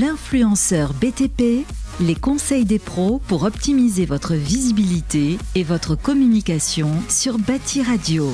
L'influenceur BTP, les conseils des pros pour optimiser votre visibilité et votre communication sur Bâti Radio.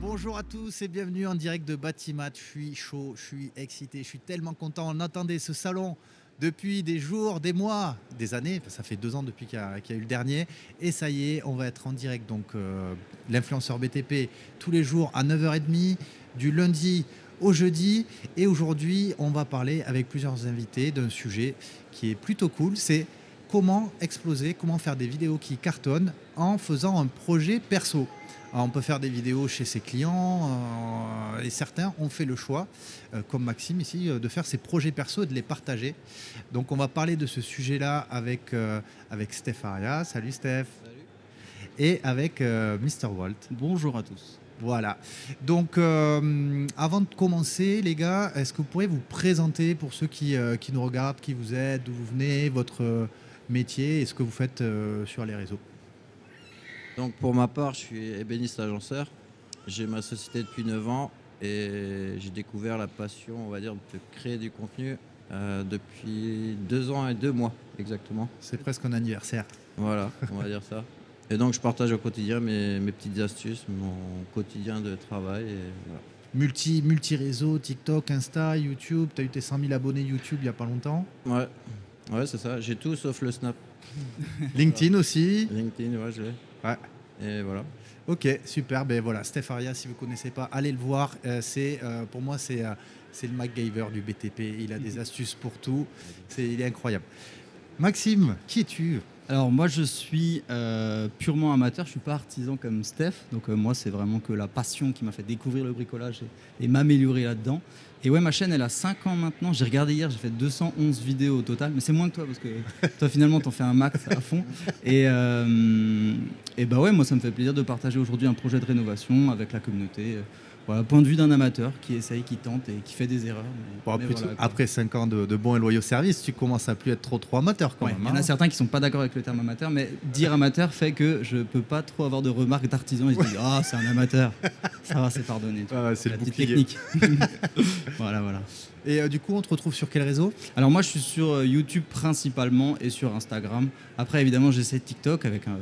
Bonjour à tous et bienvenue en direct de Batimat. Je suis chaud, je suis excité, je suis tellement content. On attendait ce salon depuis des jours, des mois, des années. Ça fait deux ans depuis qu'il y, a eu le dernier. Et ça y est, on va être en direct. Donc, euh, l'influenceur BTP tous les jours à 9h30, du lundi au jeudi. Et aujourd'hui, on va parler avec plusieurs invités d'un sujet qui est plutôt cool. C'est comment exploser, comment faire des vidéos qui cartonnent en faisant un projet perso. on peut faire des vidéos chez ses clients euh, et certains ont fait le choix, euh, comme Maxime ici, euh, de faire ses projets perso et de les partager. Donc on va parler de ce sujet-là avec, avec Steph Aria. Salut Steph. Salut. Et avec Mr. Walt. Bonjour à tous. Voilà. Donc, euh, avant de commencer, les gars, est-ce que vous pourriez vous présenter pour ceux qui, euh, qui nous regardent, qui vous êtes, d'où vous venez, votre euh, métier et ce que vous faites sur les réseaux? Donc, pour ma part, je suis ébéniste agenceur. J'ai ma société depuis 9 ans et j'ai découvert la passion, on va dire, de créer du contenu depuis 2 ans et 2 mois exactement. C'est presque un anniversaire. Voilà, on va dire ça. Et donc je partage au quotidien mes, petites astuces, mon quotidien de travail. Multi, multi-réseau, TikTok, Insta, YouTube. Tu as eu tes 100 000 abonnés YouTube il n'y a pas longtemps. Ouais, ouais c'est ça. J'ai tout sauf le Snap. LinkedIn aussi. LinkedIn, ouais, je l'ai. Ouais. Et voilà. Ok, super. Ben voilà, Steph Aria, si vous ne connaissez pas, allez le voir. Euh, c'est, euh, pour moi, c'est, euh, c'est le MacGyver du BTP. Il a des astuces pour tout. C'est, il est incroyable. Maxime, qui es-tu? Alors moi je suis euh, purement amateur, je suis pas artisan comme Steph, donc euh, moi c'est vraiment que la passion qui m'a fait découvrir le bricolage et, m'améliorer là-dedans. Et ouais ma chaîne elle a 5 ans maintenant, j'ai regardé hier, j'ai fait 211 vidéos au total, mais c'est moins que toi parce que toi finalement t'en fais un max à fond. Et, euh, et bah ouais moi ça me fait plaisir de partager aujourd'hui un projet de rénovation avec la communauté. Voilà, point de vue d'un amateur qui essaye, qui tente et qui fait des erreurs. après 5 ans de, bons et loyaux services, tu commences à plus être trop trop amateur quand même. Il y en a hein. certains qui sont pas d'accord avec le terme amateur, mais dire amateur fait que je peux pas trop avoir de remarques d'artisan et je dis ah c'est un amateur, ça va c'est pardonné. c'est la petite technique. voilà voilà. Et euh, du coup, on te retrouve sur quel réseau? Alors moi, je suis sur euh, YouTube principalement et sur Instagram. Après, évidemment, j'essaie TikTok avec un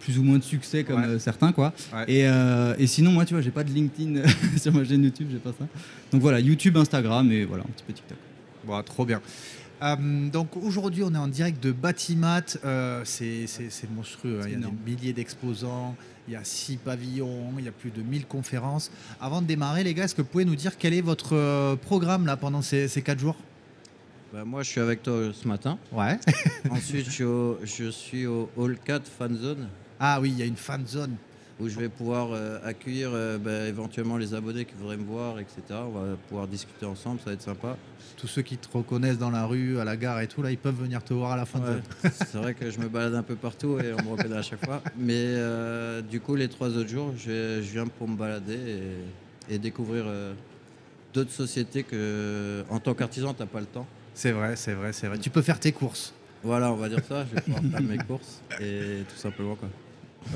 plus ou moins de succès comme euh, certains quoi. Euh, et, sinon moi tu vois j'ai pas de LinkedIn sur ma chaîne YouTube, j'ai pas ça. Donc voilà YouTube, Instagram et voilà un petit peu TikTok. Bon, trop bien. Euh, donc aujourd'hui on est en direct de Batimat, c'est monstrueux, hein. il y a des milliers d'exposants, il y a six pavillons, il y a plus de 1000 conférences. Avant de démarrer les gars, est-ce que vous pouvez nous dire quel est votre programme là pendant ces, ces quatre jours? Bah, moi, je suis avec toi ce matin. Ouais. Ensuite, je suis, au, je suis au Hall 4 Fan Zone. Ah oui, il y a une fan zone. Où je vais pouvoir euh, accueillir euh, bah, éventuellement les abonnés qui voudraient me voir, etc. On va pouvoir discuter ensemble, ça va être sympa. Tous ceux qui te reconnaissent dans la rue, à la gare et tout, là, ils peuvent venir te voir à la fin zone. C'est vrai que je me balade un peu partout et on me reconnaît à chaque fois. Mais euh, du coup, les trois autres jours, je, viens pour me balader et, découvrir d'autres sociétés que, en tant qu'artisan, tu n'as pas le temps. C'est vrai, c'est vrai, c'est vrai. Tu peux faire tes courses. Voilà, on va dire ça. Je vais pouvoir faire mes courses et tout simplement quoi.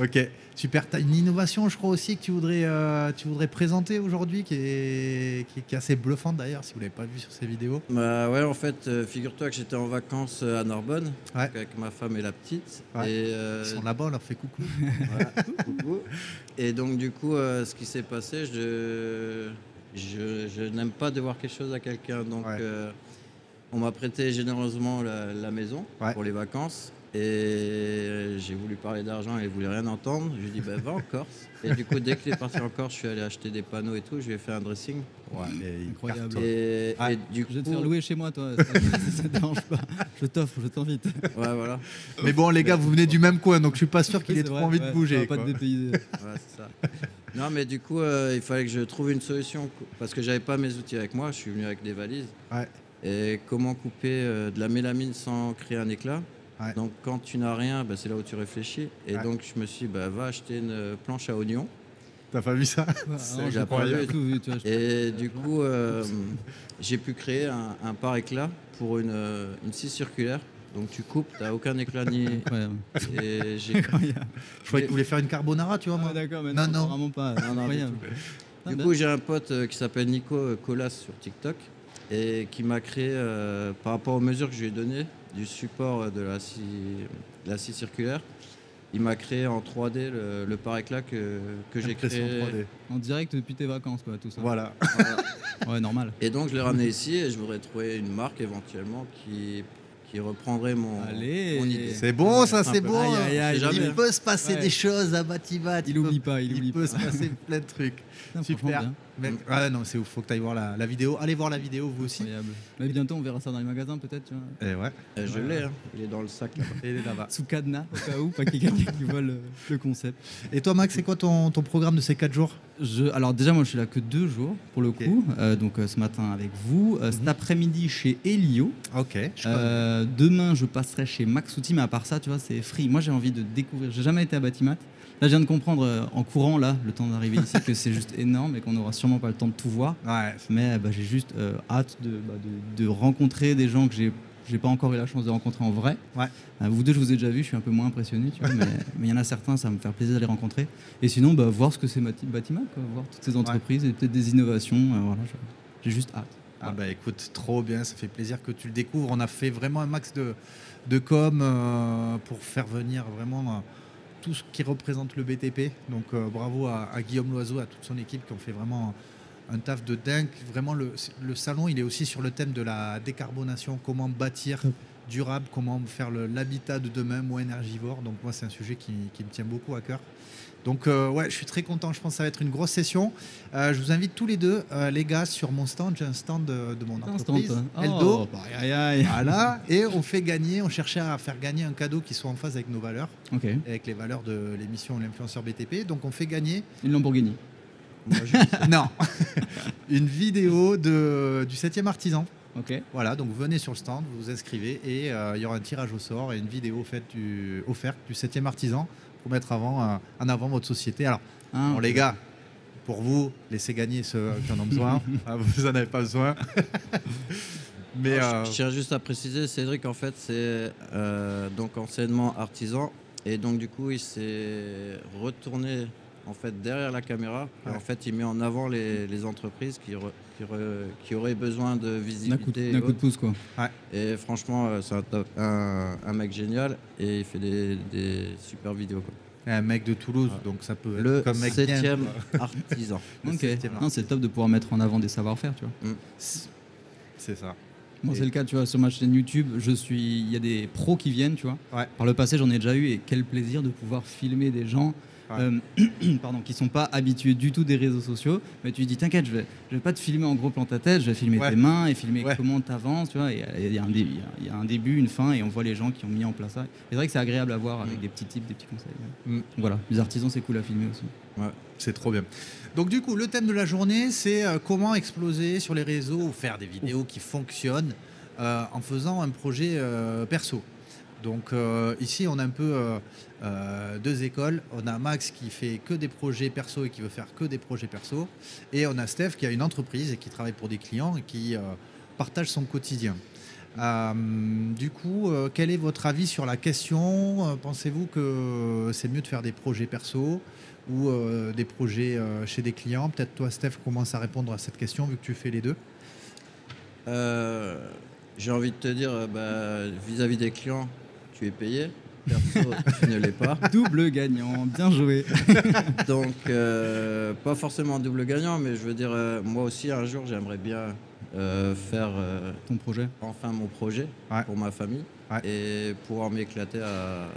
Ok, super. Tu as une innovation, je crois aussi, que tu voudrais, euh, tu voudrais présenter aujourd'hui, qui est, qui, est, assez bluffante d'ailleurs, si vous ne l'avez pas vu sur ces vidéos. Bah ouais, en fait, euh, figure-toi que j'étais en vacances euh, à Narbonne avec ma femme et la petite. Et, Ils sont là-bas, on leur fait coucou. coucou. Et donc, du coup, ce qui s'est passé, je, je, n'aime pas devoir quelque chose à quelqu'un. Donc, on m'a prêté généreusement la, maison pour les vacances. Et j'ai voulu parler d'argent et il voulait rien entendre. Je lui ai dit, bah, va en Corse. Et du coup, dès qu'il est parti en Corse, je suis allé acheter des panneaux et tout. Je lui ai fait un dressing. Ouais, incroyable. Et, ah, du coup... Je vais te faire louer chez moi, toi. Ça ne dérange pas. Je t'offre, je t'invite. Ouais, voilà. Mais bon, les gars, vous venez du même coin, donc je suis pas sûr qu'il ait trop envie de bouger. Pas de dépayser. Ouais, c'est ça. Non, mais du coup, euh, il fallait que je trouve une solution parce que j'avais pas mes outils avec moi. Je suis venu avec des valises. Ouais. Et comment couper euh, de la mélamine sans créer un éclat? Donc quand tu n'as rien, bah, c'est là où tu réfléchis. Et donc je me suis dit, bah, va acheter une euh, planche à oignons. T'as pas vu ça C'est incroyable. Et du coup, euh, j'ai pu créer un, un par éclat pour une, une scie circulaire. Donc tu coupes, t'as aucun éclat ni. Incroyable. Et j'ai. Je croyais que tu voulais faire une carbonara, tu vois moi. Ah, d'accord, mais non, non, vraiment pas. du coup, j'ai un pote qui s'appelle Nico Colas sur TikTok et qui m'a créé, euh, par rapport aux mesures que je lui ai données, du support de la scie, la scie circulaire, il m'a créé en 3D le, le par-éclat que, que j'ai créé. 3D. En direct depuis tes vacances, quoi, tout ça. Voilà. Voilà. Ouais, normal. Et donc je l'ai ramené ici et je voudrais trouver une marque éventuellement qui, qui reprendrait mon, Allez. mon idée. C'est bon, ça, c'est bon. Aïe, aïe, aïe, C'est jamais. Il peut se passer Ouais. des choses à Batimat. Il peut- oublie pas, il oublie peut pas. se passer plein de trucs. Super. Mec, ah non, c'est ouf. Faut que tu ailles voir la, la vidéo. Allez voir la vidéo, vous aussi. Incroyable. Mais bientôt, on verra ça dans les magasins, peut-être, tu vois. Et ouais. Euh, je l'ai, hein. il est dans le sac. là-bas. Et il est là-bas. Sous cadenas, au cas où, pas qu'il y ait quelqu'un qui voit le, le concept. Et toi, Max, c'est quoi ton, ton programme de ces 4 jours? Je, alors déjà, moi, je suis là que deux jours, pour le coup. Euh, donc, euh, ce matin avec vous. Euh, Cet Mhm. après-midi, chez Elio. Ok. je. Euh, demain, je passerai chez Maxouti, mais à part ça, tu vois, c'est free. Moi, j'ai envie de découvrir. J'ai jamais été à Batimat. Là, je viens de comprendre euh, en courant, là, le temps d'arriver ici, que c'est juste énorme et qu'on n'aura sûrement pas le temps de tout voir. Ouais. Mais bah, j'ai juste euh, hâte de, bah, de- de rencontrer des gens que j'ai j'ai pas encore eu la chance de rencontrer en vrai. Ouais. Euh, vous deux, je vous ai déjà vu, je suis un peu moins impressionné, tu vois, mais il y en a certains, ça va me faire plaisir de les rencontrer. Et sinon, bah, voir ce que c'est Bati- Batimat, quoi, voir toutes ces entreprises et peut-être des innovations. euh, voilà, j'ai juste hâte. Ah bah écoute, trop bien, ça fait plaisir que tu le découvres. On a fait vraiment un max de, de com euh, pour faire venir vraiment tout ce qui représente le BTP. Donc euh, bravo à, Guillaume Loiseau, à toute son équipe qui ont fait vraiment un taf de dingue. Vraiment, le, le salon, il est aussi sur le thème de la décarbonation, comment bâtir. Durable, comment faire l'habitat de demain moins énergivore. Donc moi, c'est un sujet qui, qui me tient beaucoup à cœur. Donc euh, ouais, je suis très content. Je pense que ça va être une grosse session. Euh, je vous invite tous les deux, euh, les gars, sur mon stand. J'ai un stand de, de mon Un entreprise, stand, toi. Eldo. Oh, bah, aïe, aïe, aïe. Voilà, et on fait gagner, on cherchait à faire gagner un cadeau qui soit en phase avec nos valeurs, Ok, avec les valeurs de l'émission L'influenceur BTP. Donc on fait gagner, une Lamborghini. Je- non, une vidéo de, du 7e artisan. Ok. Voilà, donc vous venez sur le stand, vous vous inscrivez et euh, il y aura un tirage au sort et une vidéo faite du, offerte du 7e artisan pour mettre avant, euh, en avant votre société. Alors, Ah, bon, les gars, pour vous, laissez gagner ceux qui en ont besoin. Ah, vous n'en avez pas besoin. Mais Alors, euh, je, je tiens juste à préciser, Cédric, en fait, c'est donc anciennement artisan. Et donc, du coup, il s'est retourné en fait, derrière la caméra. Et en fait, il met en avant les, les entreprises qui, re- qui, re- qui auraient besoin de D'un coup, visibilité. d'un coup de pouce, quoi. Et franchement, euh, c'est un, top- un- un mec génial et il fait des, des super vidéos. quoi. un mec de Toulouse, Ouais. donc ça peut être Le comme mec septième artisan. C'est top de pouvoir mettre en avant des savoir-faire, tu vois. C'est ça. Moi, c'est le cas, tu vois, sur ma chaîne YouTube, je suis, il y a des pros qui viennent, tu vois. Ouais. Par le passé, j'en ai déjà eu et quel plaisir de pouvoir filmer des gens. Ouais. euh, pardon, qui sont pas habitués du tout des réseaux sociaux, mais tu dis t'inquiète, je vais, je vais pas te filmer en gros plan ta tête, je vais filmer Ouais. tes mains et filmer Ouais. comment tu avances, tu vois. Il y, a un y y a début, une fin, et on voit les gens qui ont mis en place ça. C'est vrai que c'est agréable à voir avec Mm. des petits tips, des petits conseils. Mm. Voilà, les artisans, c'est cool à filmer aussi. C'est trop bien. Donc du coup, le thème de la journée, c'est euh, comment exploser sur les réseaux ou faire des vidéos qui fonctionnent euh, en faisant un projet euh, perso. Donc euh, ici, on a un peu euh, euh, deux écoles. On a Max qui fait que des projets perso et qui veut faire que des projets perso. Et on a Steph qui a une entreprise et qui travaille pour des clients et qui partage son quotidien. Du coup, quel est votre avis sur la question? Pensez-vous que c'est mieux de faire des projets perso ou des projets chez des clients? Peut-être toi, Steph, commence à répondre à cette question vu que tu fais les deux. J'ai envie de te dire, bah, vis-à-vis des clients, tu es payé. Perso, tu ne l'es pas. Double gagnant, bien joué. Donc, euh, pas forcément double gagnant, mais je veux dire, euh, moi aussi, un jour, j'aimerais bien euh, faire Ton projet. enfin mon projet Ouais. pour ma famille Ouais. et pouvoir m'éclater à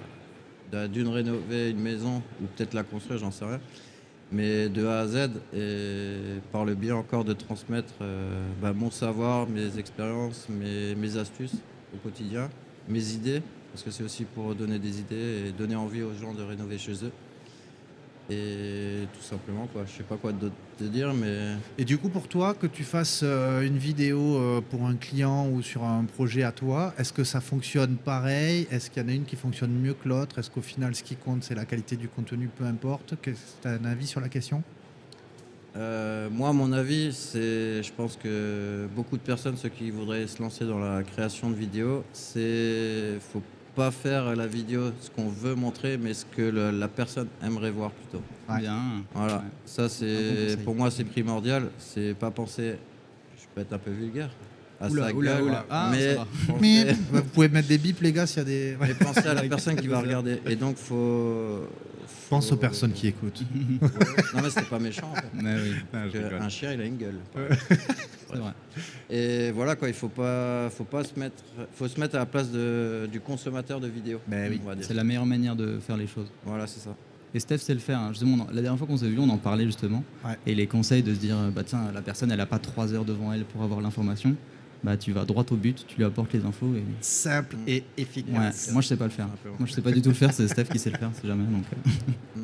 d'une rénover une maison ou peut-être la construire, j'en sais rien. Mais de A à Z et par le biais encore de transmettre bah, mon savoir, mes expériences, mes, mes astuces au quotidien, mes idées, parce que c'est aussi pour donner des idées et donner envie aux gens de rénover chez eux. Et tout simplement, quoi. Je sais pas quoi d'autre te dire, mais Et du coup, pour toi, que tu fasses euh, une vidéo euh, pour un client ou sur un projet à toi, est-ce que ça fonctionne pareil? Est-ce qu'il y en a une qui fonctionne mieux que l'autre? Est-ce qu'au final, ce qui compte, c'est la qualité du contenu, peu importe? Tu as un avis sur la question? Euh, moi, mon avis, c'est, je pense que beaucoup de personnes, ceux qui voudraient se lancer dans la création de vidéos, c'est, faut pas faire la vidéo ce qu'on veut montrer, mais ce que le- la personne aimerait voir plutôt. Ouais. Bien. Voilà, Ouais. ça bon c'est, pour moi, c'est primordial. C'est pas penser, je peux être un peu vulgaire, à Oula, sa oula, gueule. oula. Ah, mais, vous pouvez mettre des bips, les gars, s'il y a des. Ouais. mais pensez à la personne qui va regarder. Et donc, faut. Pense faut- aux personnes qui écoutent. Non, mais c'était pas méchant. En fait. Mais oui, Parce que un chien, il a une gueule. vrai. Et voilà quoi, il faut pas, faut pas se mettre, faut se mettre à la place de- du consommateur de vidéos. Ben oui. C'est la meilleure manière de faire les choses. Voilà, c'est ça. Et Steph sait le faire. hein. Justement, la dernière fois qu'on s'est vu, on en parlait justement. Ouais. Et les conseils de se dire, bah tiens, la personne, elle n'a pas trois heures devant elle pour avoir l'information. Bah tu vas droit au but, tu lui apportes les infos. Et... Simple et Ouais, efficace. moi je sais pas le faire. Simplement. Moi je sais pas du tout le faire, c'est Steph qui sait le faire, c'est jamais. Donc, euh.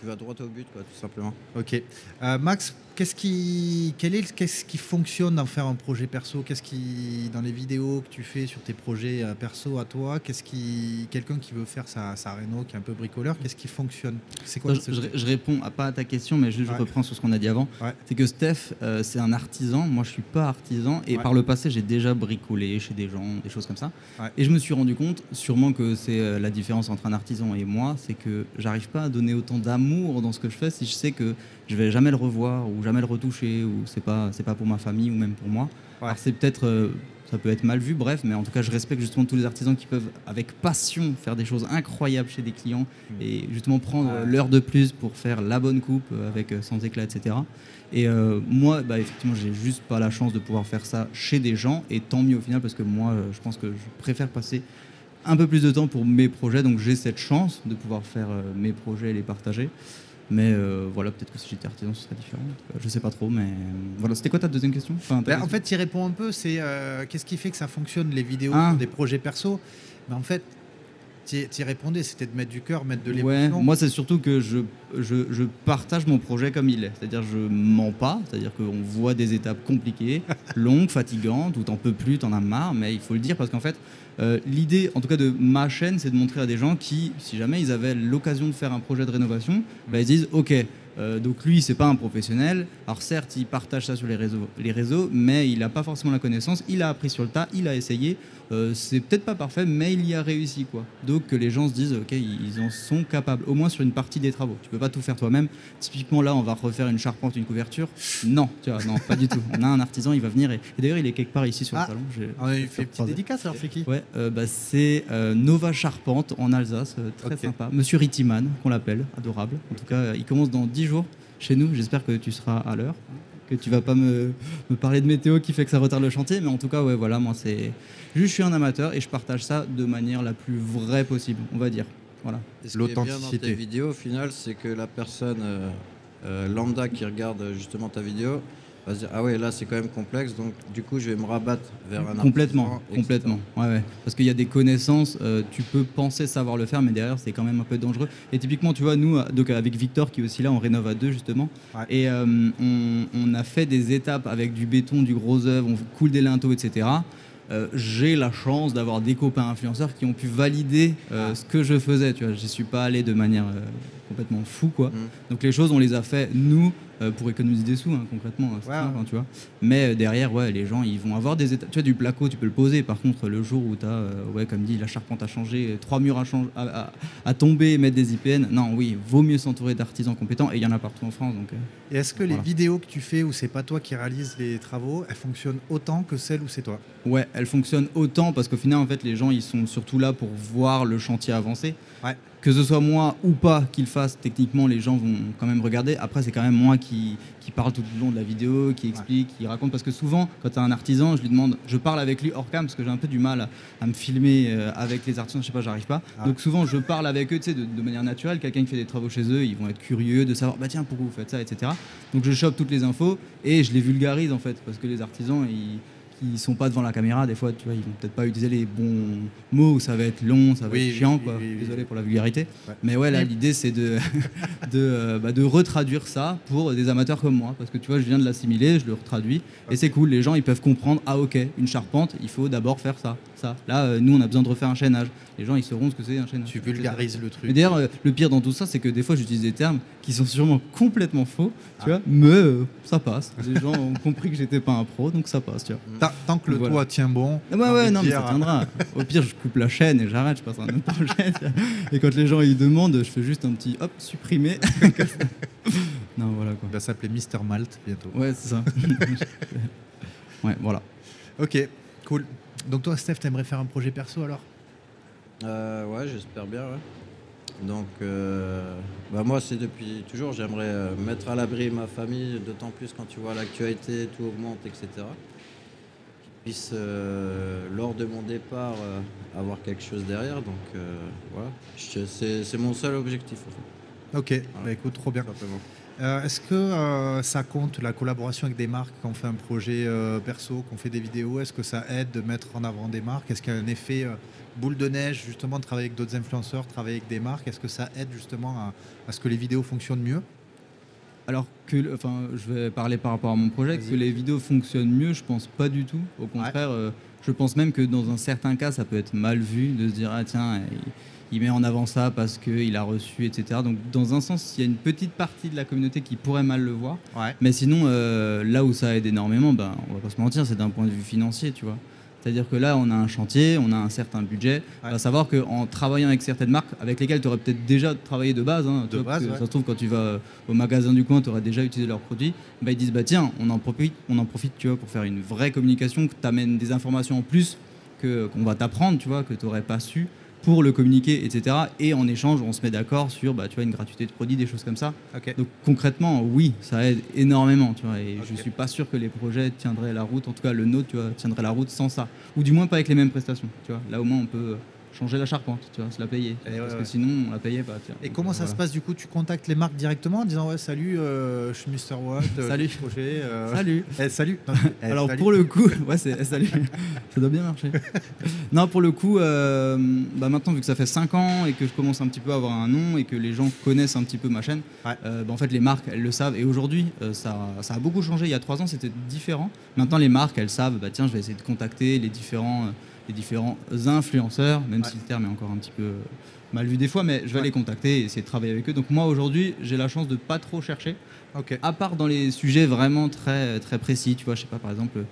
Tu vas droit au but, quoi, tout simplement. Ok. Euh, Max, qu'est-ce qui, quel est, qu'est-ce qui fonctionne dans faire un projet perso? Qu'est-ce qui, dans les vidéos que tu fais sur tes projets euh, perso à toi, qu'est-ce qui, quelqu'un qui veut faire sa, sa réno, qui est un peu bricoleur, qu'est-ce qui fonctionne? C'est quoi je, je- je réponds à, pas à ta question, mais juste Ouais. je reprends sur ce qu'on a dit avant. Ouais. C'est que Steph, euh, c'est un artisan. Moi, je suis pas artisan. Et Ouais. par le passé, j'ai déjà bricolé chez des gens, des choses comme ça. Et je me suis rendu compte, sûrement que c'est euh, la différence entre un artisan et moi, c'est que j'arrive pas à donner autant d'amour dans ce que je fais si je sais que je vais jamais le revoir ou jamais le retoucher ou c'est pas c'est pas pour ma famille ou même pour moi. Ouais. Alors c'est peut-être euh, ça peut être mal vu, bref, mais en tout cas, je respecte justement tous les artisans qui peuvent, avec passion, faire des choses incroyables chez des clients et justement prendre euh, Ouais. l'heure de plus pour faire la bonne coupe euh, avec sans éclat, etc. Et euh, moi, bah, effectivement, j'ai juste pas la chance de pouvoir faire ça chez des gens, et tant mieux au final, parce que moi, je pense que je préfère passer un peu plus de temps pour mes projets, donc j'ai cette chance de pouvoir faire mes projets et les partager. Mais euh, voilà, peut-être que si j'étais artisan, ce serait différent. Je sais pas trop, mais euh, voilà. C'était quoi ta deuxième question Enfin, Ben, en fait, tu y réponds un peu. C'est euh, qu'est-ce qui fait que ça fonctionne les vidéos, Ah. sur des projets perso? Mais en fait, tu y répondais, c'était de mettre du cœur, mettre de Ouais, l'émotion. moi c'est surtout que je, je, je partage mon projet comme il est. C'est-à-dire je mens pas, c'est-à-dire qu'on voit des étapes compliquées, longues, fatigantes, où t'en peux plus, t'en as marre, mais il faut le dire parce qu'en fait, euh, l'idée, en tout cas de ma chaîne, c'est de montrer à des gens qui, si jamais ils avaient l'occasion de faire un projet de rénovation, bah, ils disent ok. Euh, donc lui, c'est pas un professionnel. Alors certes, il partage ça sur les réseaux, les réseaux, mais il n'a pas forcément la connaissance. Il a appris sur le tas, il a essayé. Euh, c'est peut-être pas parfait, mais il y a réussi quoi. Donc que les gens se disent, ok, ils en sont capables, au moins sur une partie des travaux. Tu peux pas tout faire toi-même. Typiquement là, on va refaire une charpente, une couverture. Non, tu vois, non, pas du tout. On a un artisan, il va venir et, et d'ailleurs il est quelque part ici sur Ah. le salon. J'ai- On a j'ai fait une petite dédicace alors, c'est qui Ouais, euh, bah, c'est euh, Nova Charpente en Alsace, très sympa. Monsieur Rittiman, qu'on l'appelle, adorable. En tout cas, il commence dans 10 jours chez nous. J'espère que tu seras à l'heure, que tu vas pas me, me parler de météo qui fait que ça retarde le chantier. Mais en tout cas, ouais, voilà, moi c'est juste, je suis un amateur et je partage ça de manière la plus vraie possible, on va dire. Voilà. Et ce qui est bien dans L'authenticité. tes vidéos, au final, c'est que la personne euh, euh, lambda qui regarde justement ta vidéo va se dire Ah ouais, là c'est quand même complexe, donc du coup je vais me rabattre vers un Complètement, artisan, complètement. Ouais, ouais. Parce qu'il y a des connaissances, euh, tu peux penser savoir le faire, mais derrière, c'est quand même un peu dangereux. Et typiquement, tu vois, nous, euh, donc avec Victor, qui est aussi là, on rénove à deux, justement. Ouais. Et euh, on, on a fait des étapes avec du béton, du gros œuvre, on coule des linteaux, etc. Euh, j'ai la chance d'avoir des copains influenceurs qui ont pu valider euh, Ah. ce que je faisais. Tu vois, j'y suis pas allé de manière euh, complètement fou, quoi. Mm. Donc les choses, on les a fait nous pour économiser des sous, hein, concrètement. simple, ouais. hein, tu vois. Mais euh, derrière, ouais, les gens, ils vont avoir des étapes. Tu vois, du placo, tu peux le poser. Par contre, le jour où tu as, ouais, comme dit, la charpente a changé, trois murs à, changer, à, à- à tomber, mettre des IPN, non, oui, vaut mieux s'entourer d'artisans compétents. Et il y en a partout en France. Donc, euh, Et est-ce que les vidéos que tu fais où c'est pas toi qui réalises les travaux, elles fonctionnent autant que celles où c'est toi? Ouais, elle fonctionne autant parce qu'au final, en fait, les gens, ils sont surtout là pour voir le chantier avancer. Ouais. Que ce soit moi ou pas qu'il fasse, techniquement, les gens vont quand même regarder. Après, c'est quand même moi qui, qui parle tout le long de la vidéo, qui explique, qui raconte. Parce que souvent, quand tu as un artisan, je lui demande, je parle avec lui hors cam parce que j'ai un peu du mal à, à me filmer euh, avec les artisans, je sais pas, j'arrive pas. Ah. Donc souvent, je parle avec eux, tu sais, de, de manière naturelle. Quelqu'un qui fait des travaux chez eux, ils vont être curieux de savoir, bah tiens, pourquoi vous faites ça, etc. Donc je chope toutes les infos et je les vulgarise en fait, parce que les artisans, ils ils sont pas devant la caméra, des fois, tu vois, ils vont peut-être pas utiliser les bons mots, ça va être long, ça va Oui, être chiant, oui, quoi. oui, oui, oui. Désolé pour la vulgarité. Ouais. Mais ouais, là, l'idée, c'est de, de, euh, bah, de retraduire ça pour des amateurs comme moi. Parce que tu vois, je viens de l'assimiler, je le retraduis. Et c'est cool, les gens, ils peuvent comprendre, ah ok, une charpente, il faut d'abord faire ça, ça. Là, euh, nous, on a besoin de refaire un chaînage. Les gens, ils sauront ce que c'est un chaînage. Tu vulgarises le truc. d'ailleurs, euh, le pire dans tout ça, c'est que des fois, j'utilise des termes qui sont sûrement complètement faux, tu Ah. vois, mais euh, ça passe. Les gens ont compris que j'étais pas un pro, donc ça passe, tu vois. Tant, tant que le Voilà. toit tient bon. Ah Ouais, non, mais ça tiendra. Au pire, je coupe la chaîne et j'arrête, je passe à un autre projet. Et quand les gens ils demandent, je fais juste un petit hop, supprimer. non, voilà quoi. Il va s'appeler Mister Malt bientôt. Ouais, c'est ça. ouais, voilà. Ok, cool. Donc toi, Steph, t'aimerais faire un projet perso alors Euh, ouais, j'espère bien. ouais. Donc, euh, bah, moi, c'est depuis toujours. J'aimerais euh, mettre à l'abri ma famille, d'autant plus quand tu vois l'actualité, tout augmente, etc. Qu'ils puissent, euh, lors de mon départ, avoir quelque chose derrière. Donc, voilà. Je- C'est c'est mon seul objectif, en fait, Ok, bah écoute, trop bien. tout simplement. Euh, Est-ce que euh, ça compte la collaboration avec des marques quand on fait un projet euh, perso, qu'on fait des vidéos? Est-ce que ça aide de mettre en avant des marques? Est-ce qu'il y a un effet euh, boule de neige justement de travailler avec d'autres influenceurs, travailler avec des marques? Est-ce que ça aide justement à, à ce que les vidéos fonctionnent mieux? Alors que, enfin, je vais parler par rapport à mon projet, que les vidéos fonctionnent mieux, je pense pas du tout. Au contraire, je pense même que dans un certain cas, ça peut être mal vu de se dire ah tiens, il, il met en avant ça parce qu'il a reçu, etc. Donc dans un sens, il y a une petite partie de la communauté qui pourrait mal le voir. Ouais. Mais sinon, euh, là où ça aide énormément, ben, on va pas se mentir, c'est d'un point de vue financier, tu vois. C'est-à-dire que là, on a un chantier, on a un certain budget. Ouais. À savoir qu'en travaillant avec certaines marques, avec lesquelles tu aurais peut-être déjà travaillé de base, hein, De vois, base, ouais. ça se trouve, quand tu vas euh, au magasin du coin, tu aurais déjà utilisé leurs produits, bah, ils disent bah tiens, on en profite, on en profite tu vois, pour faire une vraie communication, que tu amènes des informations en plus qu'on va t'apprendre, tu vois, que tu n'aurais pas su pour le communiquer, etc. Et en échange, on se met d'accord sur bah, tu vois, une gratuité de produits, des choses comme ça. Donc concrètement, oui, ça aide énormément, tu vois. Et je suis pas sûr que les projets tiendraient la route, en tout cas le nôtre, tu vois, tiendrait la route sans ça, ou du moins pas avec les mêmes prestations, tu vois. Là au moins on peut changer la charpente, tu vois, se la payer, Et parce ouais, que ouais. sinon on la payait pas. tu vois. Et Donc, comment ça voilà. se passe du coup Tu contactes les marques directement en disant ouais salut, euh, je suis Mr Watt, euh, Salut. projet. euh, Salut. eh, salut. Non, eh, Alors salut. pour le coup, ouais, c'est salut. ça doit bien marcher. non, pour le coup, euh, bah maintenant vu que ça fait 5 ans et que je commence un petit peu à avoir un nom et que les gens connaissent un petit peu ma chaîne, Ouais. bah, en fait les marques elles le savent. Et aujourd'hui, ça, ça a beaucoup changé. Il y a 3 ans, c'était différent. Maintenant les marques elles savent. Bah tiens, je vais essayer de contacter les différents, les différents influenceurs, même Ouais. si le terme est encore un petit peu mal vu des fois, mais je vais Ouais. les contacter et essayer de travailler avec eux. Donc moi aujourd'hui, j'ai la chance de pas trop chercher. Ok. À part dans les sujets vraiment très, très précis, tu vois, je sais pas, par exemple,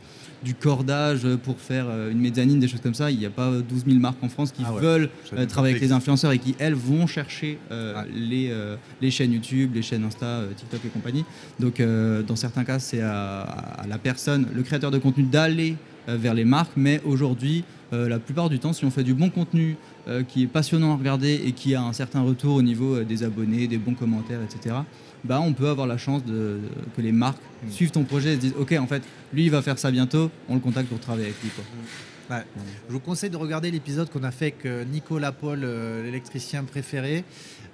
du cordage pour faire euh, une mezzanine, des choses comme ça, il n'y a pas 12 000 marques en France qui Ah ouais. veulent euh, travailler avec les influenceurs et qui, elles, vont chercher euh, Ouais. les, euh, les chaînes YouTube, les chaînes Insta, TikTok et compagnie. Donc, euh, dans certains cas, c'est à, à la personne, le créateur de contenu, d'aller vers les marques, mais aujourd'hui, euh, la plupart du temps, si on fait du bon contenu euh, qui est passionnant à regarder et qui a un certain retour au niveau euh, des abonnés, des bons commentaires, etc., bah, on peut avoir la chance de, de- que les marques Mm. suivent ton projet et se disent Ok, en fait, lui, il va faire ça bientôt, on le contacte pour travailler avec lui. Quoi. Ouais. Je vous conseille de regarder l'épisode qu'on a fait avec euh, Nico Lapolle, euh, l'électricien préféré.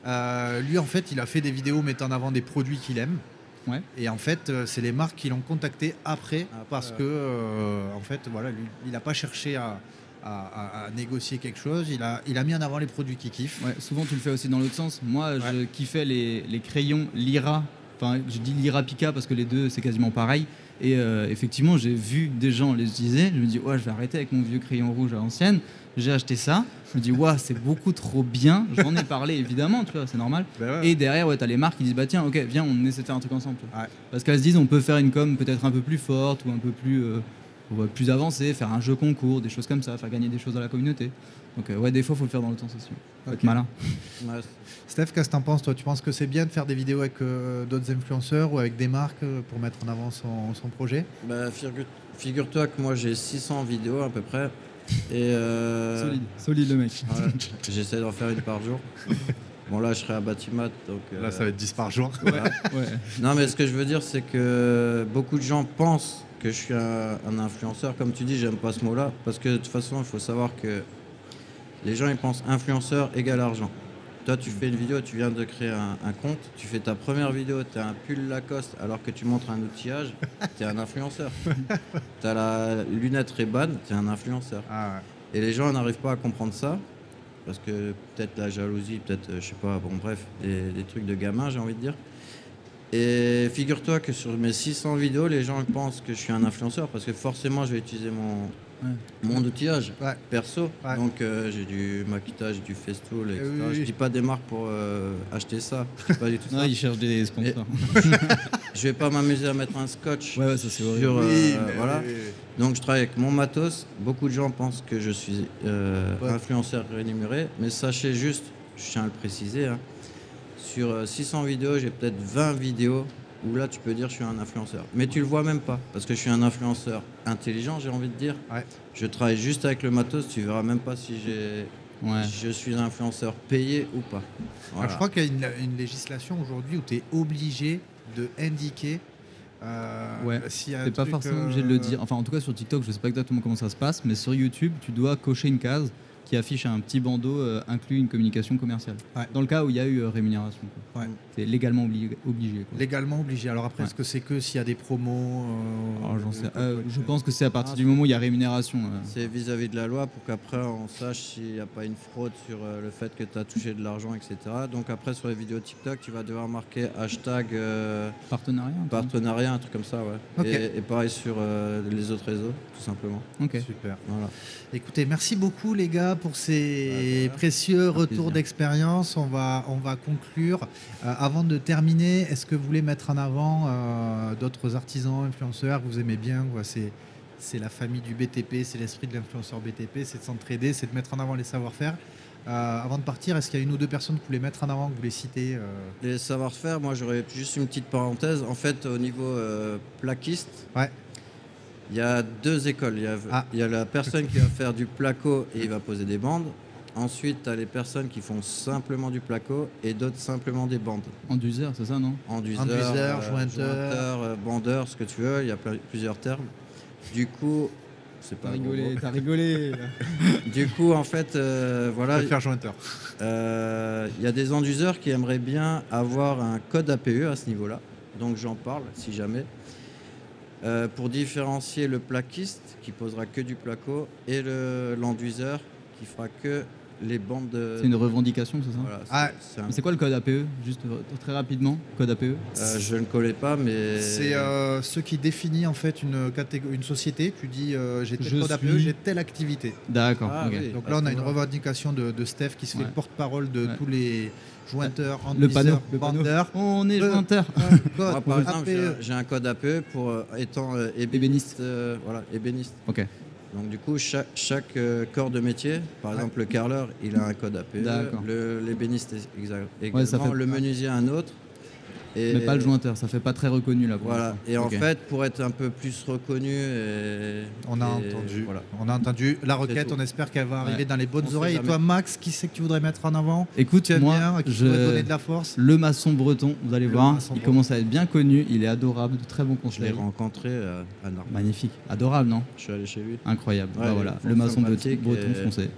Euh, lui, en fait, il a fait des vidéos mettant en avant des produits qu'il aime. Ouais. Et en fait, euh, c'est les marques qui l'ont contacté après, parce ouais. que, euh, en fait, voilà, lui, il n'a pas cherché à, à- à- à négocier quelque chose. Il a, il a mis en avant les produits qu'il kiffe. Ouais, souvent, tu le fais aussi dans l'autre sens. Moi, je kiffais les, les crayons Lyra. Enfin, je dis Lyra Pika parce que les deux, c'est quasiment pareil. Et euh, effectivement, j'ai vu des gens les utiliser. Je me dis, ouais, je vais arrêter avec mon vieux crayon rouge à l'ancienne. J'ai acheté ça. Je me dis, ouais, c'est beaucoup trop bien. J'en ai parlé, évidemment, tu vois, c'est normal. Et derrière, ouais, t'as les marques qui disent, bah tiens, ok, viens, on essaie de faire un truc ensemble. Ouais. Parce qu'elles se disent, on peut faire une com peut-être un peu plus forte ou un peu plus, euh, plus avancée, faire un jeu concours, des choses comme ça, faire gagner des choses à la communauté. Donc, euh, ouais, des fois, il faut le faire dans aussi. Faut être Ok. malin. Ouais, Steph, qu'est-ce que t'en penses, toi? Tu penses que c'est bien de faire des vidéos avec euh, d'autres influenceurs ou avec des marques euh, pour mettre en avant son, son projet? Bah, figure- Figure-toi que moi j'ai 600 vidéos à peu près. Et euh, Solide, solide le mec. ouais, j'essaie d'en faire une par jour. Bon là je serai à Batimat donc. euh, Là, ça va être 10 par jour. Ouais. Non mais ce que je veux dire c'est que beaucoup de gens pensent que je suis un, un influenceur. Comme tu dis j'aime pas ce mot-là parce que de toute façon il faut savoir que les gens ils pensent influenceur égale argent. Toi tu fais une vidéo, tu viens de créer un, un compte, tu fais ta première vidéo, tu as un pull Lacoste alors que tu montres un outillage, tu es un influenceur. tu as la lunette Ray-Ban, tu es un influenceur. Ah, Et les gens n'arrivent pas à comprendre ça. Parce que peut-être la jalousie, peut-être, euh, je sais pas, bon bref, des, des trucs de gamin, j'ai envie de dire. Et figure-toi que sur mes 600 vidéos, les gens ils pensent que je suis un influenceur parce que forcément je vais utiliser mon, Ouais. mon outillage Ouais. perso. Ouais. Donc euh, j'ai du maquettage, du festool, etc. oui, oui. Je dis pas des marques pour euh, acheter ça. Je pas du tout Non, ça. il cherche des sponsors. Je vais pas m'amuser à mettre un scotch Ouais, ouais, ça c'est horrible. sur. euh, Oui, voilà. Donc je travaille avec mon matos. Beaucoup de gens pensent que je suis influenceur rémunéré, mais sachez juste, je tiens à le préciser, hein, sur euh, 600 vidéos, j'ai peut-être 20 vidéos où là tu peux dire je suis un influenceur. Mais tu le vois même pas, parce que je suis un influenceur intelligent, j'ai envie de dire. Ouais. Je travaille juste avec le matos, tu verras même pas si j'ai, Ouais. je suis un influenceur payé ou pas. Alors, Voilà. je crois qu'il y a une, une législation aujourd'hui où tu es obligé de indiquer euh, Ouais, s'il y a un T'es pas forcément euh, obligé de le dire. Enfin, en tout cas, sur TikTok, je sais pas exactement comment ça se passe, mais sur YouTube, tu dois cocher une case qui affiche un petit bandeau euh, inclut une communication commerciale. Ouais. Dans le cas où il y a eu euh, rémunération. Ouais. C'est légalement obli- obligé. quoi. Légalement obligé. Alors après, Ouais. est-ce que c'est que s'il y a des promos euh, Alors, sais- euh, quoi, je pense que c'est à partir Ah, du moment où il y a rémunération. euh. C'est vis-à-vis de la loi pour qu'après on sache s'il n'y a pas une fraude sur euh, le fait que tu as touché de l'argent, etc. Donc après sur les vidéos TikTok, tu vas devoir marquer hashtag euh, Partenariat partenariat, un truc comme ça, ouais. Et, et pareil sur euh, les autres réseaux, tout simplement. Ok. Super. Voilà. Écoutez, merci beaucoup les gars pour ces précieux retours d'expérience. On va, on va conclure. Euh, avant de terminer, est-ce que vous voulez mettre en avant euh, d'autres artisans, influenceurs que vous aimez bien quoi, c'est, c'est la famille du BTP, c'est l'esprit de l'influenceur BTP, c'est de s'entraider, c'est de mettre en avant les savoir-faire. Euh, avant de partir, est-ce qu'il y a une ou deux personnes que vous voulez mettre en avant, que vous voulez citer euh, Les savoir-faire, moi j'aurais juste une petite parenthèse. En fait, au niveau euh, plaquiste, Ouais. Il y a deux écoles. Il y a, Ah. il y a la personne qui va faire du placo et il va poser des bandes. Ensuite, tu as les personnes qui font simplement du placo et d'autres simplement des bandes. Enduiseur, c'est ça, non? Euh, jointeur. euh, bandeur, ce que tu veux. Il y a plusieurs termes. Du coup, c'est pas T'as rigolé, t'as rigolé. Du coup, en fait, euh, Je voilà, vais faire jointeur. euh, il y a des enduiseurs qui aimeraient bien avoir un code APE à ce niveau-là. Donc j'en parle si jamais. Euh, pour différencier le plaquiste qui posera que du placo et le- l'enduiseur qui fera que les bandes de. C'est une revendication, c'est ça Voilà, c'est- Ah, c'est un- quoi le code APE Juste très rapidement, code APE euh, je ne connais pas, mais. C'est euh, ce qui définit en fait une, société. Tu dis euh, j'ai tel Je code APE, j'ai telle activité. D'accord, Ah oui. Donc là, on a une revendication de, de Steph qui se fait Ouais. porte-parole de Ouais. tous les jointeurs, Le panneau, le panneau. bandeurs. On est Euh, jointeur. Par exemple, j'ai un- APE. j'ai un code APE pour euh, étant euh, ébéniste. Ébéniste. euh, voilà, ébéniste. Ok. Donc du coup, chaque, chaque, euh, corps de métier, par Ouais. exemple le carreleur, il a un code APE, l'ébéniste est exa- Ouais, ça également, fait- le menuisier un autre. Et Mais pas le jointeur, ça fait pas très reconnu là. pour Voilà. Et en fait, pour être un peu plus reconnu, et, On a et entendu. Voilà. On a entendu la requête. On espère qu'elle va arriver Ouais. dans les bonnes On oreilles. Et toi, Max, qui c'est que tu voudrais mettre en avant Écoute, Tu aimes moi, bien, qui je... donner de la force? le maçon breton, vous allez Le voir, il breton. commence à être bien connu, il est adorable, de très bons Je l'ai rencontré à Narbonne. Magnifique, adorable, non? Je suis allé chez lui. Incroyable. Ouais, Bah il voilà, le maçon breton, breton et-.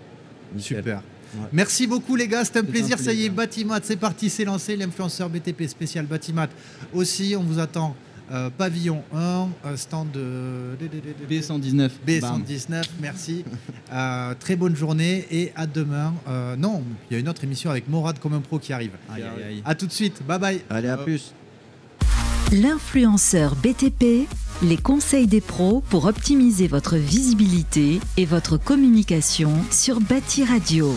Nickel. Super. Ouais. Merci beaucoup les gars, c'était un plaisir. Ça y est. Batimat, c'est parti, c'est lancé. L'influenceur BTP spécial Batimat aussi. On vous attend. euh, pavillon 1, euh, stand de B119. bam. B119, merci. Euh, très bonne journée et à demain. Euh, non, il y a une autre émission avec Morad comme un pro qui arrive. Aïe, aïe, aïe. À tout de suite, bye bye. Allez, à Euh, plus. L'influenceur BTP, les conseils des pros pour optimiser votre visibilité et votre communication sur Bâti Radio.